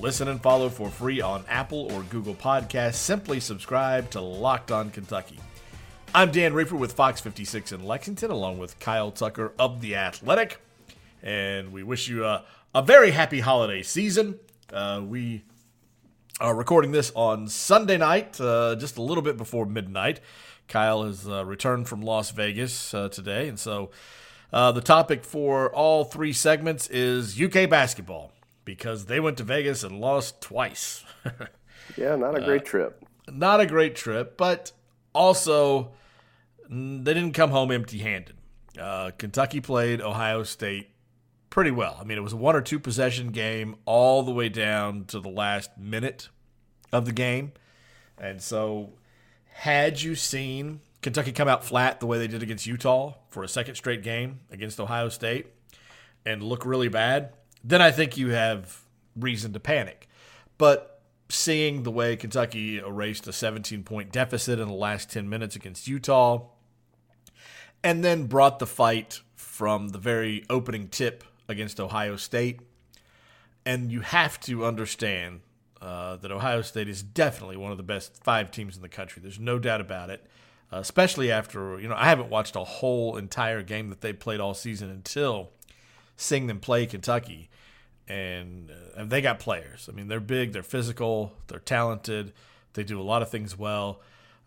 Listen and follow for free on Apple or Google Podcasts. Simply subscribe to Locked On Kentucky. I'm Dan Reaper with Fox 56 in Lexington, along with Kyle Tucker of The Athletic. And we wish you a, a very happy holiday season. Uh, we are recording this on Sunday night, uh, just a little bit before midnight. Kyle has uh, returned from Las Vegas uh, today, and so uh, the topic for all three segments is UK basketball because they went to Vegas and lost twice. yeah, not a great trip. Not a great trip, but also they didn't come home empty-handed. Uh, Kentucky played Ohio State pretty well. I mean, it was a one or two possession game all the way down to the last minute of the game. And so, had you seen Kentucky come out flat the way they did against Utah for a second straight game against Ohio State and look really bad, then I think you have reason to panic. But seeing the way Kentucky erased a 17 point deficit in the last 10 minutes against Utah and then brought the fight from the very opening tip against Ohio State. And you have to understand uh, that Ohio State is definitely one of the best five teams in the country. There's no doubt about it. Uh, especially after, you know, I haven't watched a whole entire game that they played all season until seeing them play Kentucky. And uh, they got players. I mean, they're big, they're physical, they're talented, they do a lot of things well.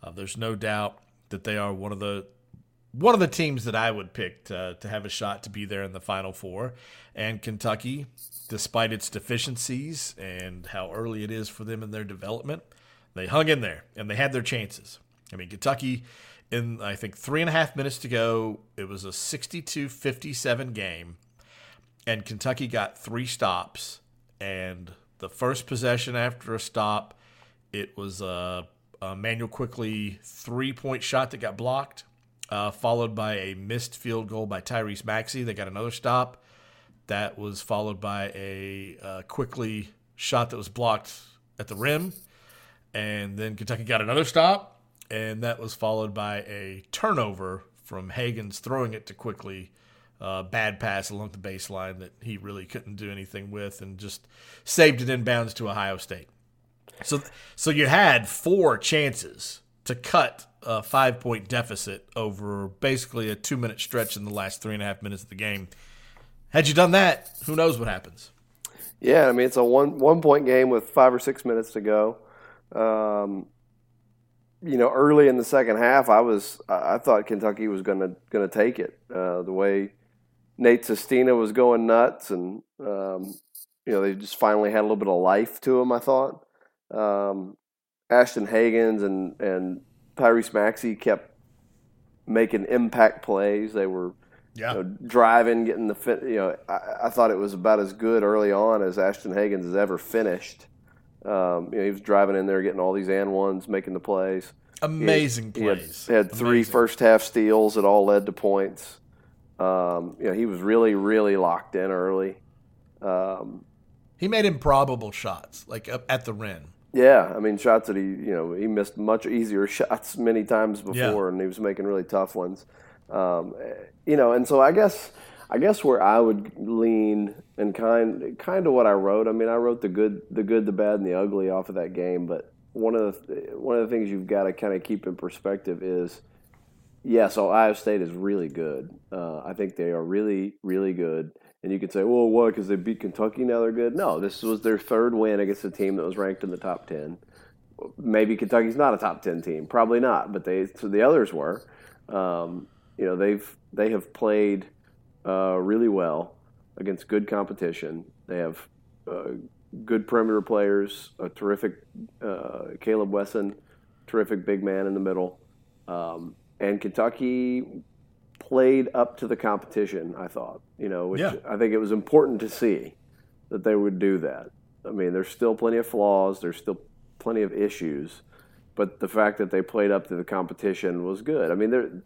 Uh, there's no doubt that they are one of the one of the teams that I would pick to, to have a shot to be there in the Final Four. And Kentucky, despite its deficiencies and how early it is for them in their development, they hung in there and they had their chances. I mean, Kentucky, in I think three and a half minutes to go, it was a 62 57 game. And Kentucky got three stops. And the first possession after a stop, it was a, a Manuel Quickley three point shot that got blocked uh, followed by a missed field goal by Tyrese Maxey. They got another stop. That was followed by a uh, Quickley shot that was blocked at the rim. And then Kentucky got another stop. And that was followed by a turnover from Hagans throwing it to Quickley. Uh, bad pass along the baseline that he really couldn't do anything with and just saved it inbounds to Ohio State. So, so you had four chances to cut a five point deficit over basically a two minute stretch in the last three and a half minutes of the game. Had you done that, who knows what happens? Yeah, I mean it's a one one point game with five or six minutes to go. Um, you know, early in the second half, I was I thought Kentucky was gonna gonna take it. Uh, the way Nate Sestina was going nuts, and um, you know they just finally had a little bit of life to them. I thought um, Ashton Hagans and and Tyrese Maxey kept making impact plays. They were yeah. you know, driving, getting the fit. You know, I, I, thought it was about as good early on as Ashton Hagans has ever finished. Um, you know, he was driving in there, getting all these and ones, making the plays. Amazing he, plays. He had, had three first half steals that all led to points. Um, you know, he was really, really locked in early. Um, he made improbable shots, like at the rim. Yeah, I mean shots that he you know he missed much easier shots many times before, yeah. and he was making really tough ones. Um, you know, and so I guess I guess where I would lean and kind kind of what I wrote. I mean, I wrote the good, the good, the bad, and the ugly off of that game. But one of the one of the things you've got to kind of keep in perspective is, yes, Ohio State is really good. Uh, I think they are really, really good. And you could say, well, what? Because they beat Kentucky, now they're good. No, this was their third win against a team that was ranked in the top ten. Maybe Kentucky's not a top ten team, probably not, but they so the others were. Um, you know, they've they have played uh, really well against good competition. They have uh, good perimeter players, a terrific uh, Kaleb Wesson, terrific big man in the middle, um, and Kentucky played up to the competition. I thought, you know, which yeah. I think it was important to see that they would do that. I mean, there's still plenty of flaws. There's still plenty of issues, but the fact that they played up to the competition was good. I mean,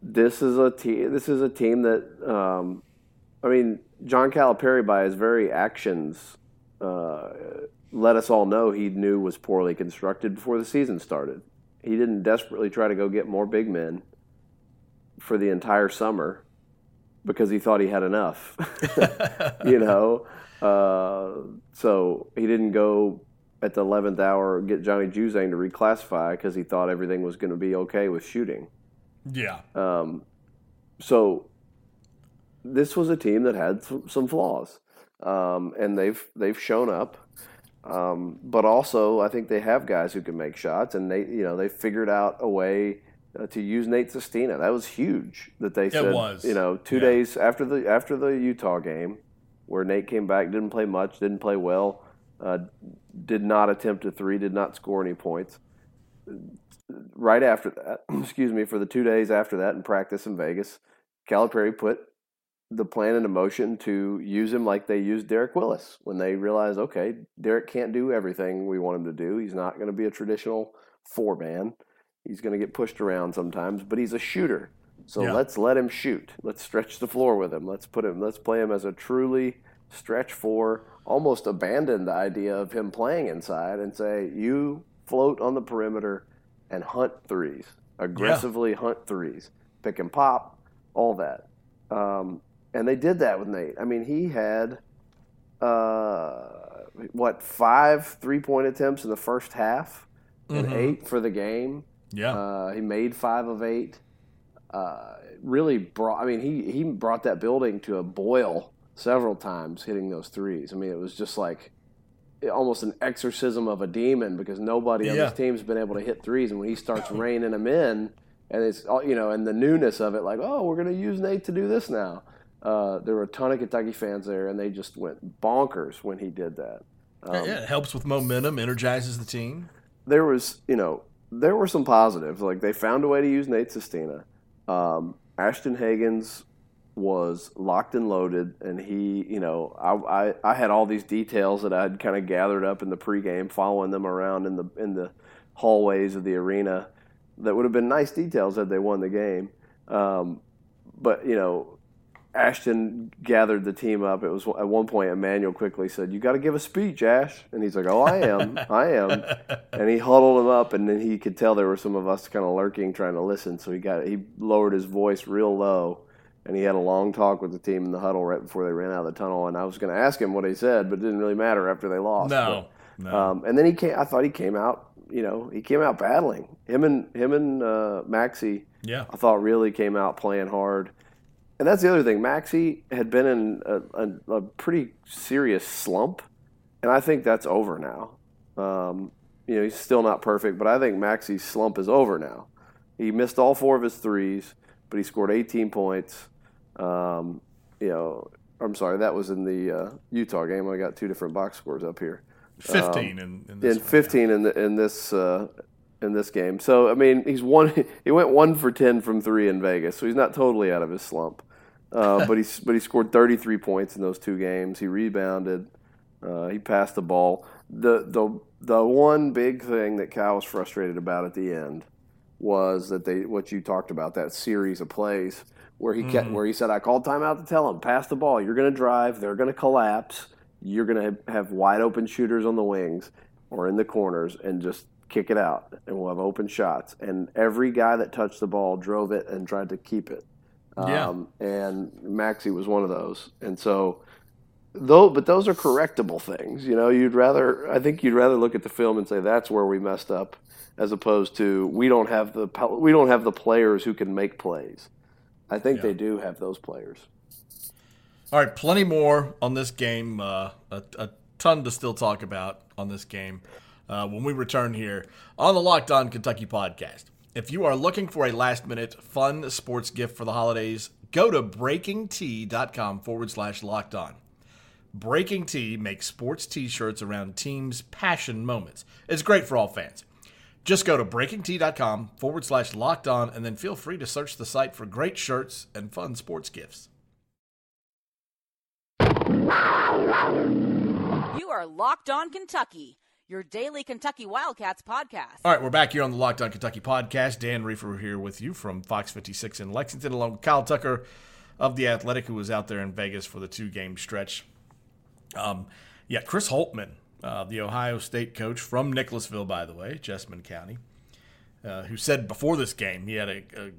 this is a team. This is a team that, um, I mean, John Calipari by his very actions uh, let us all know he knew was poorly constructed before the season started. He didn't desperately try to go get more big men for the entire summer because he thought he had enough. you know, uh, so he didn't go at the 11th hour get Johnny Juzang to reclassify because he thought everything was going to be okay with shooting. Yeah. Um, so this was a team that had some flaws, um, and they've they've shown up. Um, but also, I think they have guys who can make shots, and they you know they figured out a way uh, to use Nate Sestina. That was huge. That they said, was. you know, two yeah. days after the after the Utah game, where Nate came back, didn't play much, didn't play well, uh, did not attempt a three, did not score any points. Right after that, excuse me, for the two days after that in practice in Vegas, Calipari put the plan into motion to use him like they used Derek Willis when they realized, okay, Derek can't do everything we want him to do. He's not going to be a traditional four man. He's going to get pushed around sometimes, but he's a shooter. So yeah. let's let him shoot. Let's stretch the floor with him. Let's put him. Let's play him as a truly stretch four. Almost abandon the idea of him playing inside and say you float on the perimeter and hunt threes aggressively. Yeah. Hunt threes, pick and pop, all that. Um, and they did that with Nate. I mean, he had uh, what five three point attempts in the first half, and mm-hmm. eight for the game. Yeah, uh, he made five of eight. Uh, really brought. I mean, he he brought that building to a boil several times, hitting those threes. I mean, it was just like almost an exorcism of a demon because nobody yeah. on this team's been able to hit threes, and when he starts raining them in, and it's you know, and the newness of it, like, oh, we're going to use Nate to do this now. Uh, there were a ton of Kentucky fans there, and they just went bonkers when he did that. Um, yeah, it helps with momentum, energizes the team. There was, you know, there were some positives. Like they found a way to use Nate Sestina. Um, Ashton Hagans was locked and loaded, and he, you know, I, I, I had all these details that I had kind of gathered up in the pregame, following them around in the in the hallways of the arena. That would have been nice details had they won the game. Um, but you know, Ashton gathered the team up. It was at one point Immanuel Quickley said, "You got to give a speech, Ash," and he's like, "Oh, I am, I am," and he huddled him up, and then he could tell there were some of us kind of lurking, trying to listen. So he got he lowered his voice real low, and he had a long talk with the team in the huddle right before they ran out of the tunnel. And I was going to ask him what he said, but it didn't really matter after they lost. No, but, no. Um, and then he came. I thought he came out. You know, he came out battling. Him and him and uh, Maxey. Yeah, I thought really came out playing hard and that's the other thing. Maxey had been in a, a, a, pretty serious slump, and I think that's over now. Um, you know, he's still not perfect, but I think Maxey's slump is over now. He missed all four of his threes, but he scored 18 points. Um, you know, I'm sorry, that was in the uh, Utah game. I got two different box scores up here. 15 um, in, in, this in 15 in, the, in this uh, in this game. So I mean, he's one. He went one for 10 from three in Vegas, so he's not totally out of his slump. Uh, but he but he scored 33 points in those two games. He rebounded. Uh, he passed the ball. The the the one big thing that Cal was frustrated about at the end was that they what you talked about that series of plays where he kept mm. where he said I called timeout to tell him pass the ball. You're going to drive. They're going to collapse. You're going to have wide open shooters on the wings or in the corners and just kick it out and we'll have open shots. And every guy that touched the ball drove it and tried to keep it. Um, yeah. And Maxey was one of those. And so, though, but those are correctable things. You know, you'd rather, I think you'd rather look at the film and say that's where we messed up, as opposed to we don't have the we don't have the players who can make plays. I think yeah. they do have those players. All right, plenty more on this game. Uh, a, a, ton to still talk about on this game uh, when we return here on the Locked On Kentucky podcast. If you are looking for a last minute fun sports gift for the holidays, go to breakingt.com forward slash locked on. BreakingT makes sports t shirts around teams' passion moments. It's great for all fans. Just go to breakingt.com forward slash locked on and then feel free to search the site for great shirts and fun sports gifts. You are Locked On Kentucky your daily Kentucky Wildcats podcast. All right, we're back here on the Locked On Kentucky podcast. Dan Reefer here with you from Fox 56 in Lexington, along with Kyle Tucker of The Athletic, who was out there in Vegas for the two game stretch. Um, yeah, Chris Holtmann, uh, the Ohio State coach from Nicholasville, by the way, Jessamine County, uh, who said before this game he had a, a,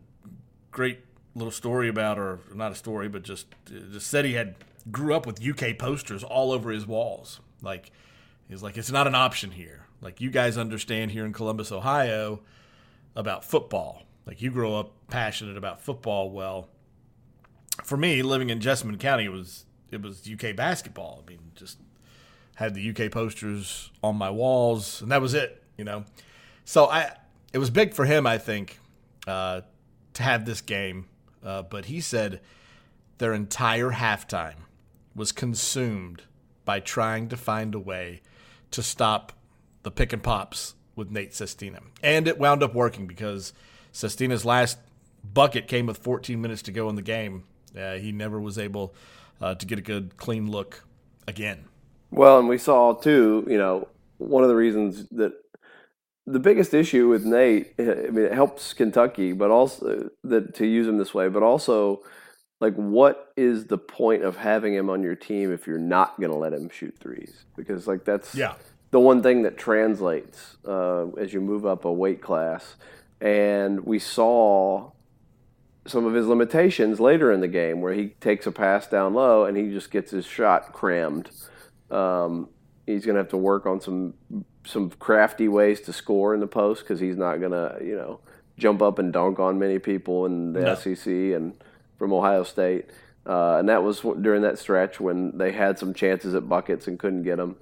great little story about, or not a story, but just just said he had grew up with UK posters all over his walls. Like he's like, it's not an option here. Like you guys understand here in Columbus, Ohio, about football. Like you grow up passionate about football. Well, for me, living in Jessamine County, it was it was UK basketball. I mean, just had the UK posters on my walls, and that was it. You know, so I it was big for him, I think, uh, to have this game. Uh, but he said their entire halftime was consumed by trying to find a way to stop the pick and pops with Nate Sestina, and it wound up working because Sestina's last bucket came with 14 minutes to go in the game. Uh, he never was able uh, to get a good, clean look again. Well, and we saw too, you know, one of the reasons that the biggest issue with Nate, I mean, it helps Kentucky, but also that to use him this way, but also like what is the point of having him on your team if you're not going to let him shoot threes? Because like that's yeah. the one thing that translates uh, as you move up a weight class. And we saw some of his limitations later in the game where he takes a pass down low and he just gets his shot crammed. Um, he's going to have to work on some some crafty ways to score in the post because he's not going to you know jump up and dunk on many people in the no. SEC and from Ohio State. Uh, and that was during that stretch when they had some chances at buckets and couldn't get them.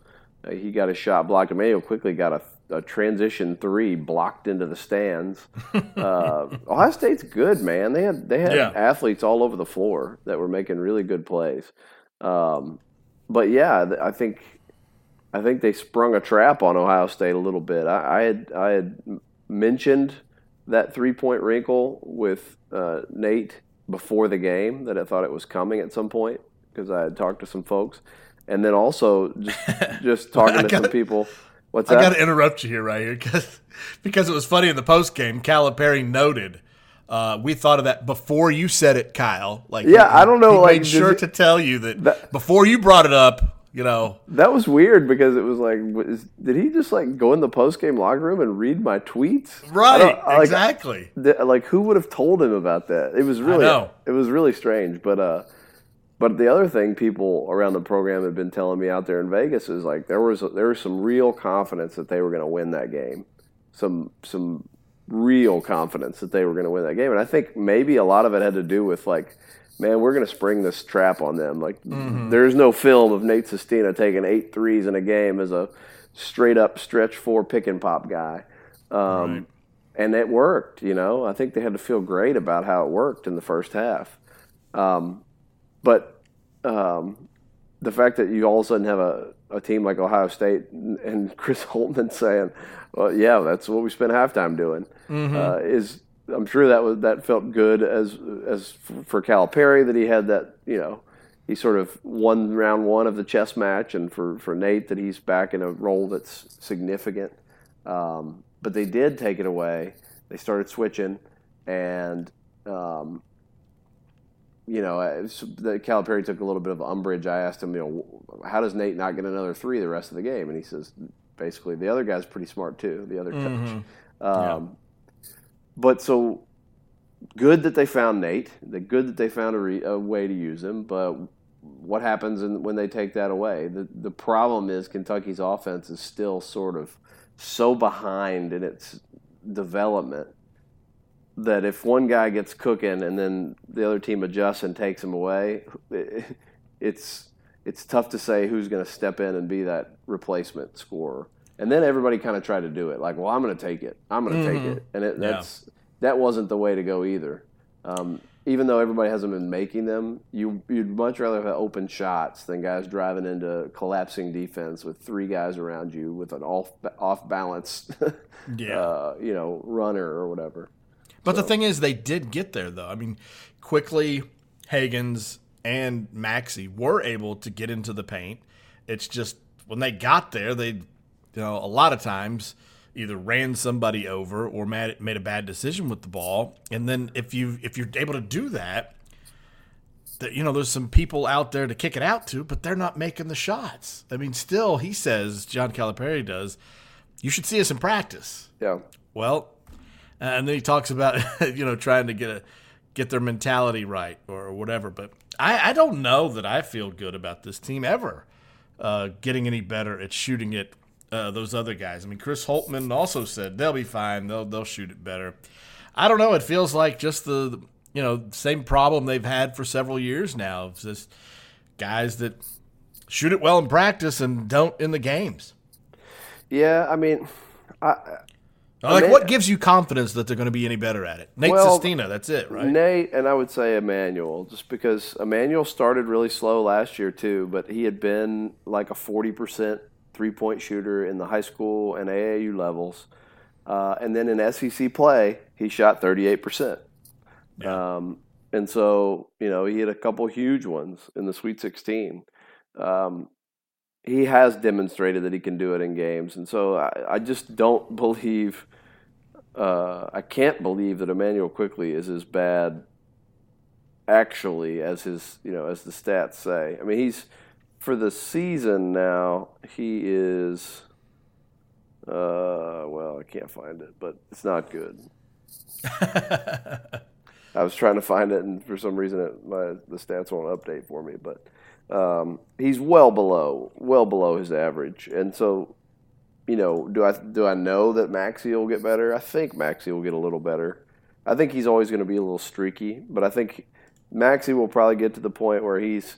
Uh, he got a shot blocked. Immanuel Quickley got a a transition three blocked into the stands. Uh, Ohio State's good, man. They had they had yeah. athletes all over the floor that were making really good plays. Um, but yeah, I think I think they sprung a trap on Ohio State a little bit. I, I had I had mentioned that three point wrinkle with uh, Nate before the game that I thought it was coming at some point because I had talked to some folks, and then also just just talking to some people. What's that? I got to interrupt you here right here because because it was funny in the post game. Calipari noted. Uh, we thought of that before you said it, Kyle. Like, yeah, he, I don't know. He like, made sure to tell you that, that, before you brought it up. You know, that was weird because it was like, was, did he just like go in the post game locker room and read my tweets? Right, like, exactly. like, who would have told him about that? It was really, it was really strange. But uh, but the other thing people around the program have been telling me out there in Vegas is like there was there was some real confidence that they were going to win that game, some some real confidence that they were going to win that game, and I think maybe a lot of it had to do with like, man, we're going to spring this trap on them. Like mm-hmm. there's no film of Nate Sestina taking eight threes in a game as a straight up stretch four pick and pop guy. Um, right. And it worked, you know. I think they had to feel great about how it worked in the first half. Um, but um, the fact that you all of a sudden have a, a team like Ohio State and Chris Holtmann saying, "Well, yeah, that's what we spent halftime doing," mm-hmm. uh, is I'm sure that was that felt good as as for Calipari that he had that you know he sort of won round one of the chess match, and for for Nate that he's back in a role that's significant. Um, but they did take it away. They started switching, and um, you know, the Calipari took a little bit of umbrage. I asked him, you know, how does Nate not get another three the rest of the game? And he says, basically, the other guy's pretty smart too. The other coach. Mm-hmm. Um, yeah. But so good that they found Nate. The good that they found a, re, a way to use him. But what happens in, when they take that away? The the problem is Kentucky's offense is still sort of so behind in its development that if one guy gets cooking and then the other team adjusts and takes him away, it's it's tough to say who's going to step in and be that replacement scorer. And then everybody kind of tried to do it, like, well, I'm going to take it, I'm going to mm-hmm. take it, and it, that's yeah. that wasn't the way to go either. Um, even though everybody hasn't been making them, you you'd much rather have open shots than guys driving into collapsing defense with three guys around you with an off off balance, yeah. uh, you know, runner or whatever. But so. the thing is, they did get there, though. I mean, Quickley, Hagans and Maxey were able to get into the paint. It's just when they got there, they you know, a lot of times either ran somebody over or made, made a bad decision with the ball. And then if you if you're able to do that, that you know there's some people out there to kick it out to, but they're not making the shots. I mean, still he says John Calipari does. You should see us in practice. Yeah. Well, and then he talks about you know trying to get a get their mentality right or whatever. But I, I don't know that I feel good about this team ever uh, getting any better at shooting it. Uh, those other guys. I mean, Chris Holtmann also said they'll be fine. They'll they'll shoot it better. I don't know. It feels like just the you know same problem they've had for several years now. It's just guys that shoot it well in practice and don't in the games. Yeah, I mean, I, like, what gives you confidence that they're going to be any better at it? Nate well, Sestina, that's it, right? Nate, and I would say Immanuel, just because Immanuel started really slow last year, too, but he had been like a 40% three point shooter in the high school and AAU levels. Uh, and then in SEC play, he shot 38%. Yeah. Um, and so, you know, he had a couple huge ones in the Sweet 16. Um, he has demonstrated that he can do it in games. And so I, I just don't believe – uh, I can't believe that Immanuel Quickley is as bad, actually, as his you know as the stats say. I mean, he's for the season now. He is. Uh, well, I can't find it, but it's not good. I was trying to find it, and for some reason, it, my the stats won't update for me. But um, he's well below, well below his average, and so you know, do I do I know that Maxey will get better? I think Maxey will get a little better. I think he's always going to be a little streaky, but I think Maxey will probably get to the point where he's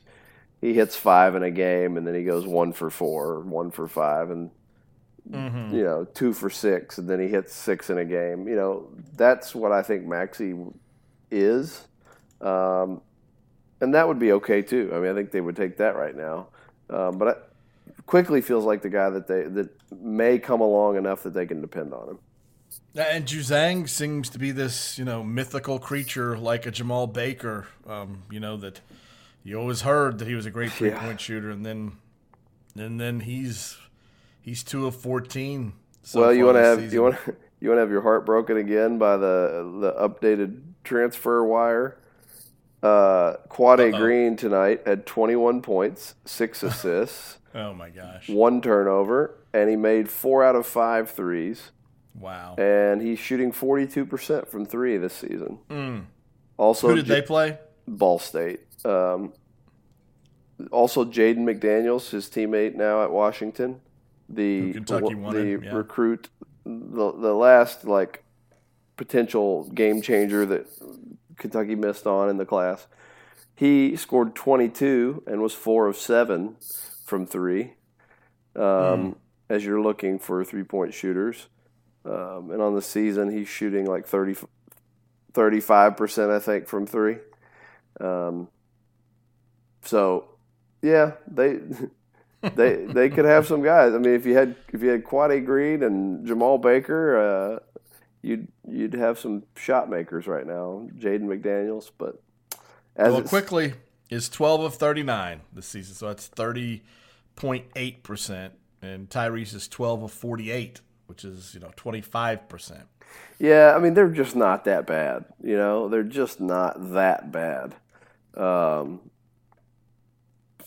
he hits five in a game and then he goes one for four, one for five, and mm-hmm. you know two for six, and then he hits six in a game. You know that's what I think Maxey is, um, and that would be okay too. I mean, I think they would take that right now, um, but. I, Quickley feels like the guy that they that may come along enough that they can depend on him. And Juzang seems to be this, you know, mythical creature like a Jemarl Baker. Um, you know that you always heard that he was a great three point yeah. shooter, and then and then he's he's two of fourteen. So well, you want to have season. you want you want to have your heart broken again by the the updated transfer wire. Uh, Quade Green tonight had 21 points, six assists. Oh my gosh. One turnover, and he made four out of five threes. Wow. And he's shooting 42% from three this season. Mm. Also, who did J- they play? Ball State. Um, also, Jaden McDaniels, his teammate now at Washington, the Kentucky the yeah. recruit, the the last like potential game changer that Kentucky missed on in the class. He scored 22 and was four of seven from three. Um, mm. As you're looking for three point shooters, um, and on the season he's shooting like 35 percent, I think, from three. Um, so, yeah, they they they could have some guys. I mean, if you had if you had Quade Green and Jemarl Baker, uh, you'd you'd have some shot makers right now. Jaden McDaniels, but as well, Quickley is 12 of 39 this season, so that's 30.8 percent, and Tyrese is 12 of 48, which is you know 25 percent. Yeah, I mean they're just not that bad. You know, they're just not that bad. Um,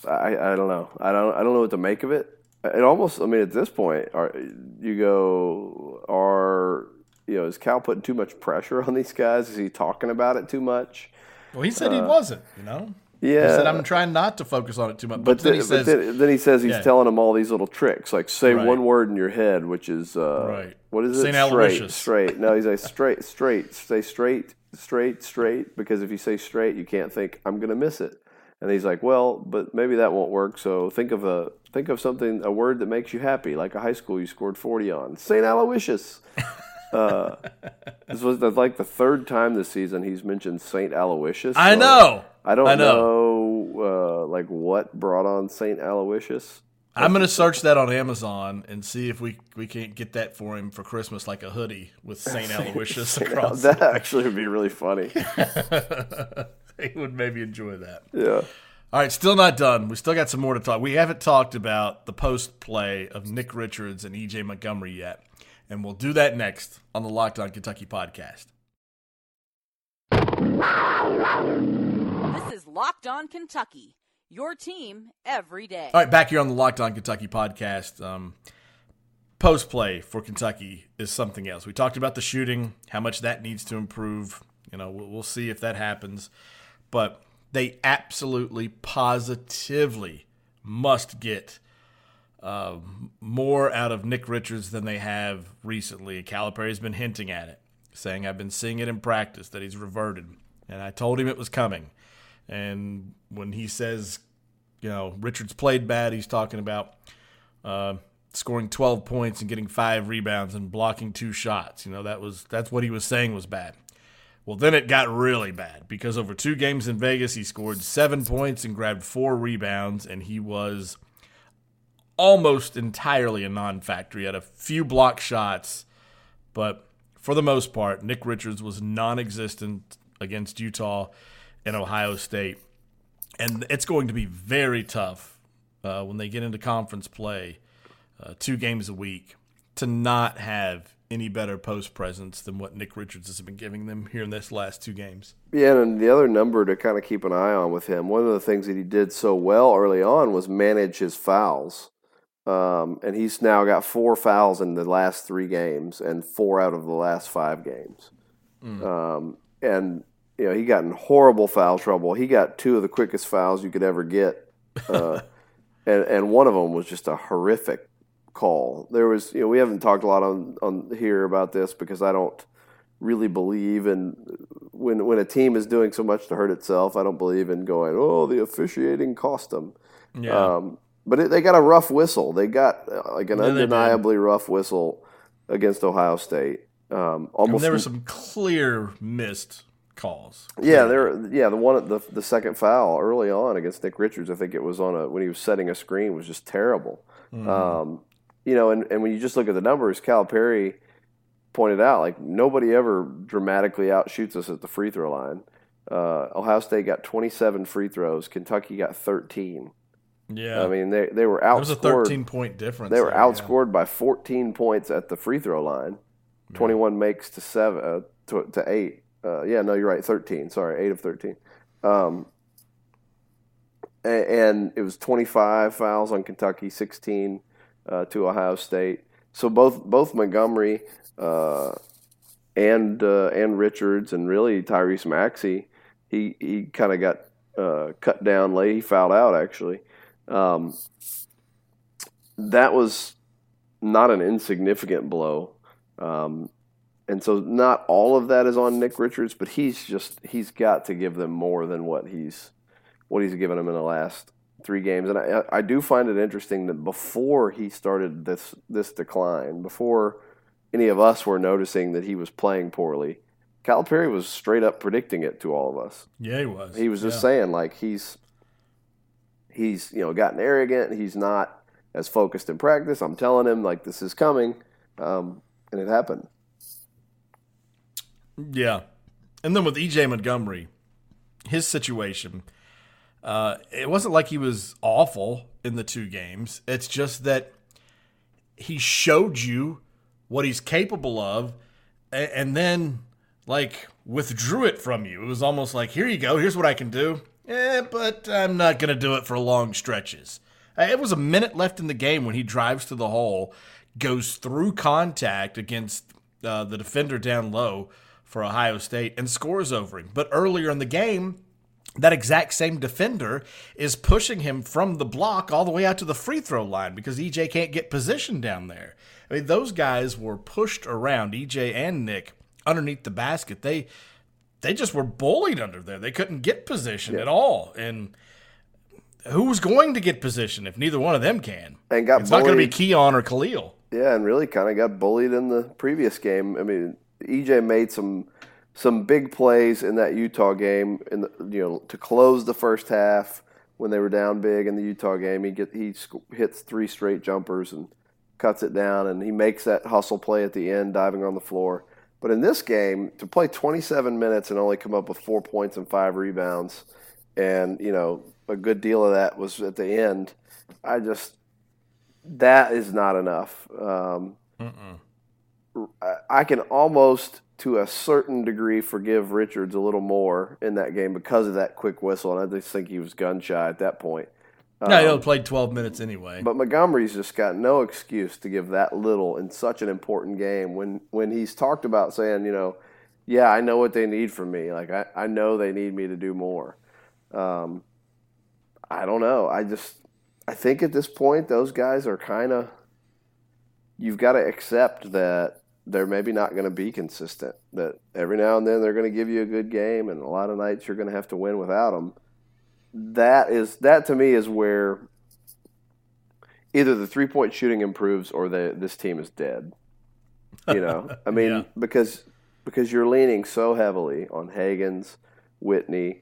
I I don't know. I don't I don't know what to make of it. It almost. I mean, at this point, are you go are you know is Cal putting too much pressure on these guys? Is he talking about it too much? Well, he said uh, he wasn't. You know. Yeah. He said, I'm trying not to focus on it too much. But, but then, he says, then, then, he says he's yeah. telling them all these little tricks, like say right. one word in your head, which is uh, right. What is it? St. Straight. Aloysius. Straight. No, he's like straight, straight. Say straight, straight, straight. Because if you say straight, you can't think I'm going to miss it. And he's like, well, but maybe that won't work. So think of a think of something, a word that makes you happy, like a high school you scored 40 on. St. Aloysius. Uh, this was the, like the third time this season he's mentioned Saint Aloysius. So I know. I don't I know, know uh, like what brought on Saint Aloysius. I'm gonna search that on Amazon and see if we we can't get that for him for Christmas, like a hoodie with Saint Aloysius across. That actually would be really funny. he would maybe enjoy that. Yeah. All right, still not done. We still got some more to talk. We haven't talked about the post play of Nick Richards and EJ Montgomery yet, and we'll do that next on the Locked On Kentucky podcast. This is Locked On Kentucky, your team every day. All right, back here on the Locked On Kentucky podcast. Um, post play for Kentucky is something else. We talked about the shooting, how much that needs to improve. You know, we'll, we'll see if that happens, but they absolutely, positively must get uh, more out of Nick Richards than they have recently. Calipari's been hinting at it, saying I've been seeing it in practice that he's reverted, and I told him it was coming. And when he says, you know, Richards played bad, he's talking about uh, scoring 12 points and getting five rebounds and blocking two shots. You know, that was that's what he was saying was bad. Well, then it got really bad because over two games in Vegas, he scored seven points and grabbed four rebounds, and he was almost entirely a non factor. He had a few block shots, but for the most part, Nick Richards was non existent against Utah and Ohio State. And it's going to be very tough uh, when they get into conference play, uh, two games a week, to not have any better post presence than what Nick Richards has been giving them here in this last two games. Yeah, and the other number to kind of keep an eye on with him, one of the things that he did so well early on was manage his fouls. Um, and he's now got four fouls in the last three games and four out of the last five games. Mm. Um, and you know he got in horrible foul trouble. He got two of the quickest fouls you could ever get, uh, and and one of them was just a horrific call. There was, you know, we haven't talked a lot on on here about this because I don't really believe in when when a team is doing so much to hurt itself. I don't believe in going, oh, the officiating cost them. Yeah. Um, but it, they got a rough whistle. They got uh, like an yeah, undeniably rough whistle against Ohio State. Um, almost and there were some clear missed calls. Yeah, there. Yeah, the one the the second foul early on against Nick Richards. I think it was on a when he was setting a screen was just terrible. Mm-hmm. Um, you know, and, and when you just look at the numbers, Calipari pointed out like nobody ever dramatically outshoots us at the free throw line. Uh, Ohio State got 27 free throws. Kentucky got 13. Yeah, I mean they they were outscored. It was a 13 point difference. They were there, outscored yeah. by 14 points at the free throw line. 21 makes to seven uh, to, to eight. Uh, yeah, no, you're right. 13. Sorry, eight of 13. Um, and, and it was 25 fouls on Kentucky, 16 uh, to Ohio State. So both both Montgomery uh, and uh, and Richards and really Tyrese Maxey, he he kind of got uh, cut down late. He fouled out actually. Um, that was not an insignificant blow. Um, and so not all of that is on Nick Richards, but he's just he's got to give them more than what he's what he's given them in the last three games, and I, I do find it interesting that before he started this this decline, before any of us were noticing that he was playing poorly, Calipari was straight up predicting it to all of us. Yeah, he was. He was just yeah. saying like he's he's you know gotten arrogant. He's not as focused in practice. I'm telling him like this is coming, um, and it happened. Yeah, and then with EJ Montgomery, his situation uh, it wasn't like he was awful in the two games. It's just that he showed you what he's capable of and, and then like withdrew it from you. It was almost like, here you go, here's what I can do. Eh, but I'm not going to do it for long stretches. Uh, it was a minute left in the game when he drives to the hole, goes through contact against uh, the defender down low for Ohio State, and scores over him. But earlier in the game, that exact same defender is pushing him from the block all the way out to the free throw line because EJ can't get position down there. I mean, those guys were pushed around, EJ and Nick, underneath the basket. They they just were bullied under there. They couldn't get position yeah. at all. And who's going to get position if neither one of them can? And got it's bullied. not going to be Keion or Kahlil. Yeah, and really kind of got bullied in the previous game. I mean, EJ made some some big plays in that Utah game, in the, you know, to close the first half when they were down big in the Utah game. He get he hits three straight jumpers and cuts it down, and he makes that hustle play at the end, diving on the floor. But in this game, to play 27 minutes and only come up with four points and five rebounds, and you know a good deal of that was at the end. I just that is not enough. Um, I, I can almost, to a certain degree, forgive Richards a little more in that game because of that quick whistle, and I just think he was gun shy at that point. Um, no, he only played 12 minutes anyway. But Montgomery's just got no excuse to give that little in such an important game when when he's talked about saying, you know, yeah, I know what they need from me. Like I, I know they need me to do more. Um, I don't know. I just I think at this point those guys are kind of you've got to accept that they're maybe not going to be consistent. That every now and then they're going to give you a good game, and a lot of nights you're going to have to win without them that is that to me is where either the three point shooting improves or the this team is dead. You know, I mean, yeah. because because you're leaning so heavily on Hagans, Whitney,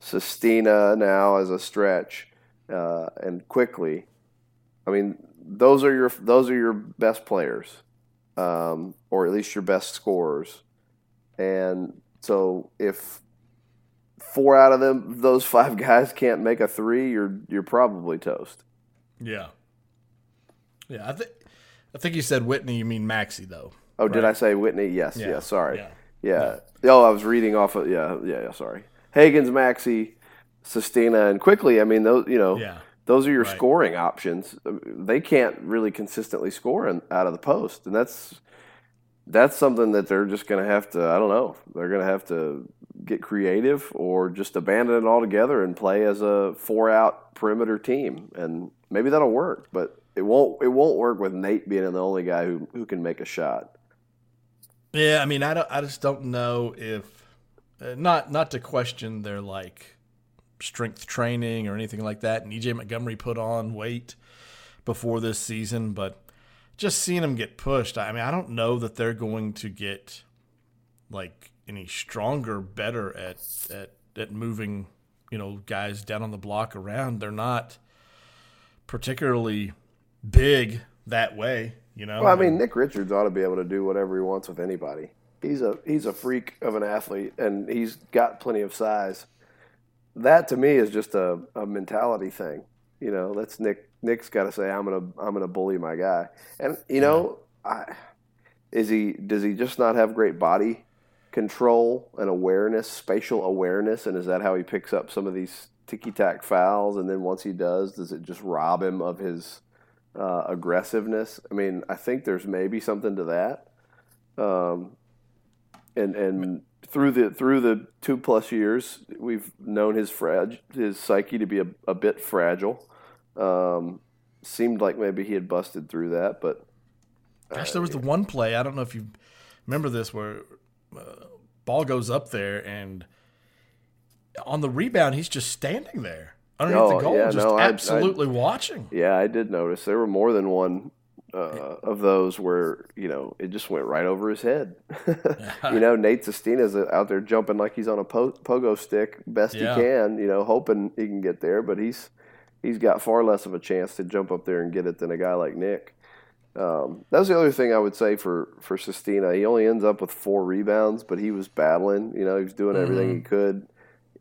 Sestina now as a stretch, uh, and Quickley. I mean, those are your those are your best players, um, or at least your best scorers. And so if four out of them, those five guys can't make a three, you're you're probably toast. Yeah. Yeah, I think I think you said Whitney. You mean Maxey though? Oh, right? did I say Whitney? Yes. Yeah. yeah sorry. Yeah. yeah. yeah. Oh, I was reading off of yeah. Yeah. yeah sorry. Hagans Maxey, Sestina, and Quickley. I mean, those you know. Yeah. Those are your right. scoring options. They can't really consistently score in, out of the post, and that's that's something that they're just going to have to. I don't know. They're going to have to get creative or just abandon it altogether and play as a four out perimeter team. And maybe that'll work, but it won't it won't work with Nate being the only guy who, who can make a shot. Yeah, I mean I don't I just don't know if uh, not not to question their like strength training or anything like that. And EJ Montgomery put on weight before this season, but just seeing him get pushed, I mean I don't know that they're going to get like any stronger, better at at at moving, you know, guys down on the block around. They're not particularly big that way, you know. Well, I mean, Nick Richards ought to be able to do whatever he wants with anybody. He's a he's a freak of an athlete, and he's got plenty of size. That to me is just a, a mentality thing. You know, that's Nick. Nick's got to say, "I'm gonna I'm gonna bully my guy," and you know, I, is he does he just not have great body control and awareness, spatial awareness, and is that how he picks up some of these ticky tack fouls? And then once he does, does it just rob him of his uh, aggressiveness? I mean, I think there's maybe something to that. Um, and and through the through the two plus years, we've known his frag his psyche to be a, a bit fragile. Um, seemed like maybe he had busted through that, but gosh, there was the one play I don't know if you remember this where uh, ball goes up there, and on the rebound, he's just standing there underneath oh, the goal, yeah, just no, absolutely I, I, watching. Yeah, I did notice there were more than one uh, of those where you know it just went right over his head. you know, Nate Sestina's out there jumping like he's on a po- pogo stick, best yeah. he can. You know, hoping he can get there, but he's he's got far less of a chance to jump up there and get it than a guy like Nick. Um, that was the other thing I would say for for Sestina. He only ends up with four rebounds, but he was battling. You know, he was doing mm-hmm. everything he could.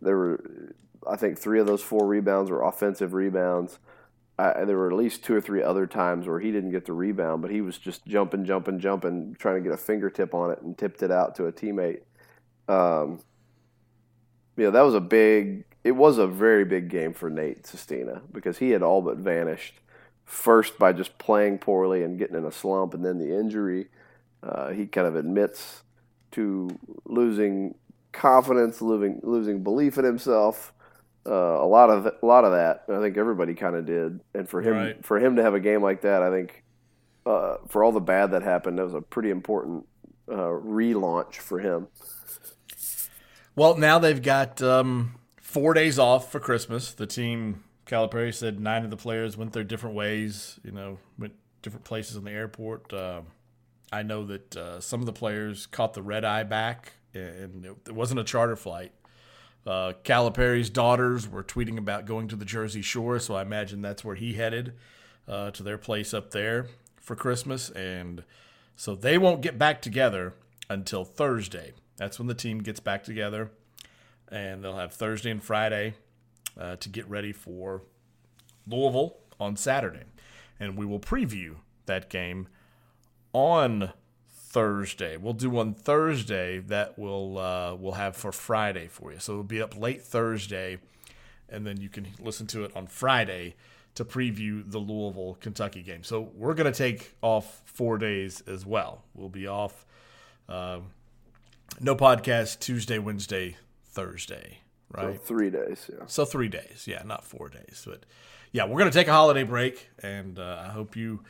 There were, I think, three of those four rebounds were offensive rebounds. I, there were at least two or three other times where he didn't get the rebound, but he was just jumping, jumping, jumping, trying to get a fingertip on it and tipped it out to a teammate. Um, yeah, that was a big. It was a very big game for Nate Sestina because he had all but vanished first by just playing poorly and getting in a slump, and then the injury. Uh, he kind of admits to losing confidence, losing losing belief in himself. Uh, a lot of a lot of that. I think everybody kind of did, and for him right. for him to have a game like that, I think uh, for all the bad that happened, that was a pretty important uh, relaunch for him. Well, now they've got um, four days off for Christmas. The team Calipari said nine of the players went their different ways. You know, went different places in the airport. Uh, I know that uh, some of the players caught the red eye back, and it wasn't a charter flight. Uh, Calipari's daughters were tweeting about going to the Jersey Shore, so I imagine that's where he headed uh, to their place up there for Christmas, and so they won't get back together until Thursday. That's when the team gets back together, and they'll have Thursday and Friday uh, to get ready for Louisville on Saturday. And we will preview that game on Thursday. We'll do one Thursday that we'll uh, we'll have for Friday for you. So it'll be up late Thursday, and then you can listen to it on Friday to preview the Louisville Kentucky game. So we're gonna take off four days as well. We'll be off. Uh, no podcast Tuesday, Wednesday, Thursday. Right. So three days. Yeah. So three days. Yeah, not four days, but yeah, we're gonna take a holiday break, and uh, I hope you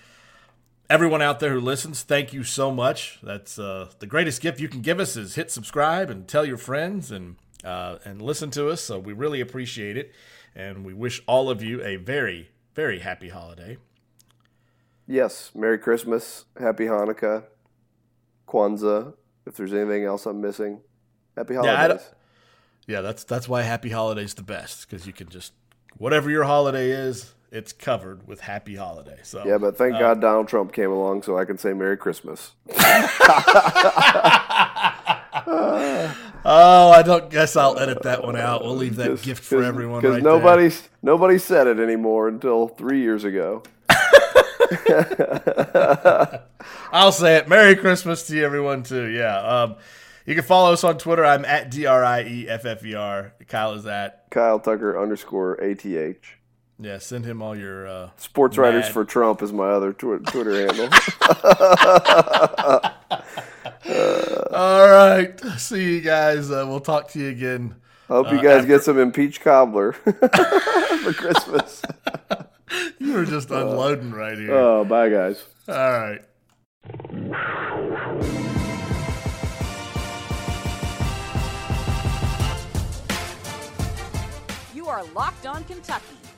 everyone out there who listens, thank you so much. That's uh, the greatest gift you can give us is hit subscribe and tell your friends and uh, and listen to us. So we really appreciate it, and we wish all of you a very very happy holiday. Yes, Merry Christmas, Happy Hanukkah, Kwanzaa. If there's anything else I'm missing, Happy holidays. Yeah, yeah that's that's why Happy Holidays the best because you can just whatever your holiday is, it's covered with happy holiday. So yeah, but thank uh, God Donald Trump came along so I can say Merry Christmas. oh, I don't guess I'll edit that one out. We'll leave that gift for everyone. Because right nobody's there. nobody said it anymore until three years ago. I'll say it. Merry Christmas to you, everyone too. Yeah. Um, you can follow us on Twitter. I'm at D R I E F F E R. Kyle is at Kyle Tucker underscore A T H. Yeah, send him all your uh, sports mad. writers for Trump is my other tw- Twitter handle. all right, see you guys. Uh, we'll talk to you again. Hope you uh, guys after... get some impeached cobbler for Christmas. you were just unloading right here. Oh, bye, guys. All right. You are locked on Kentucky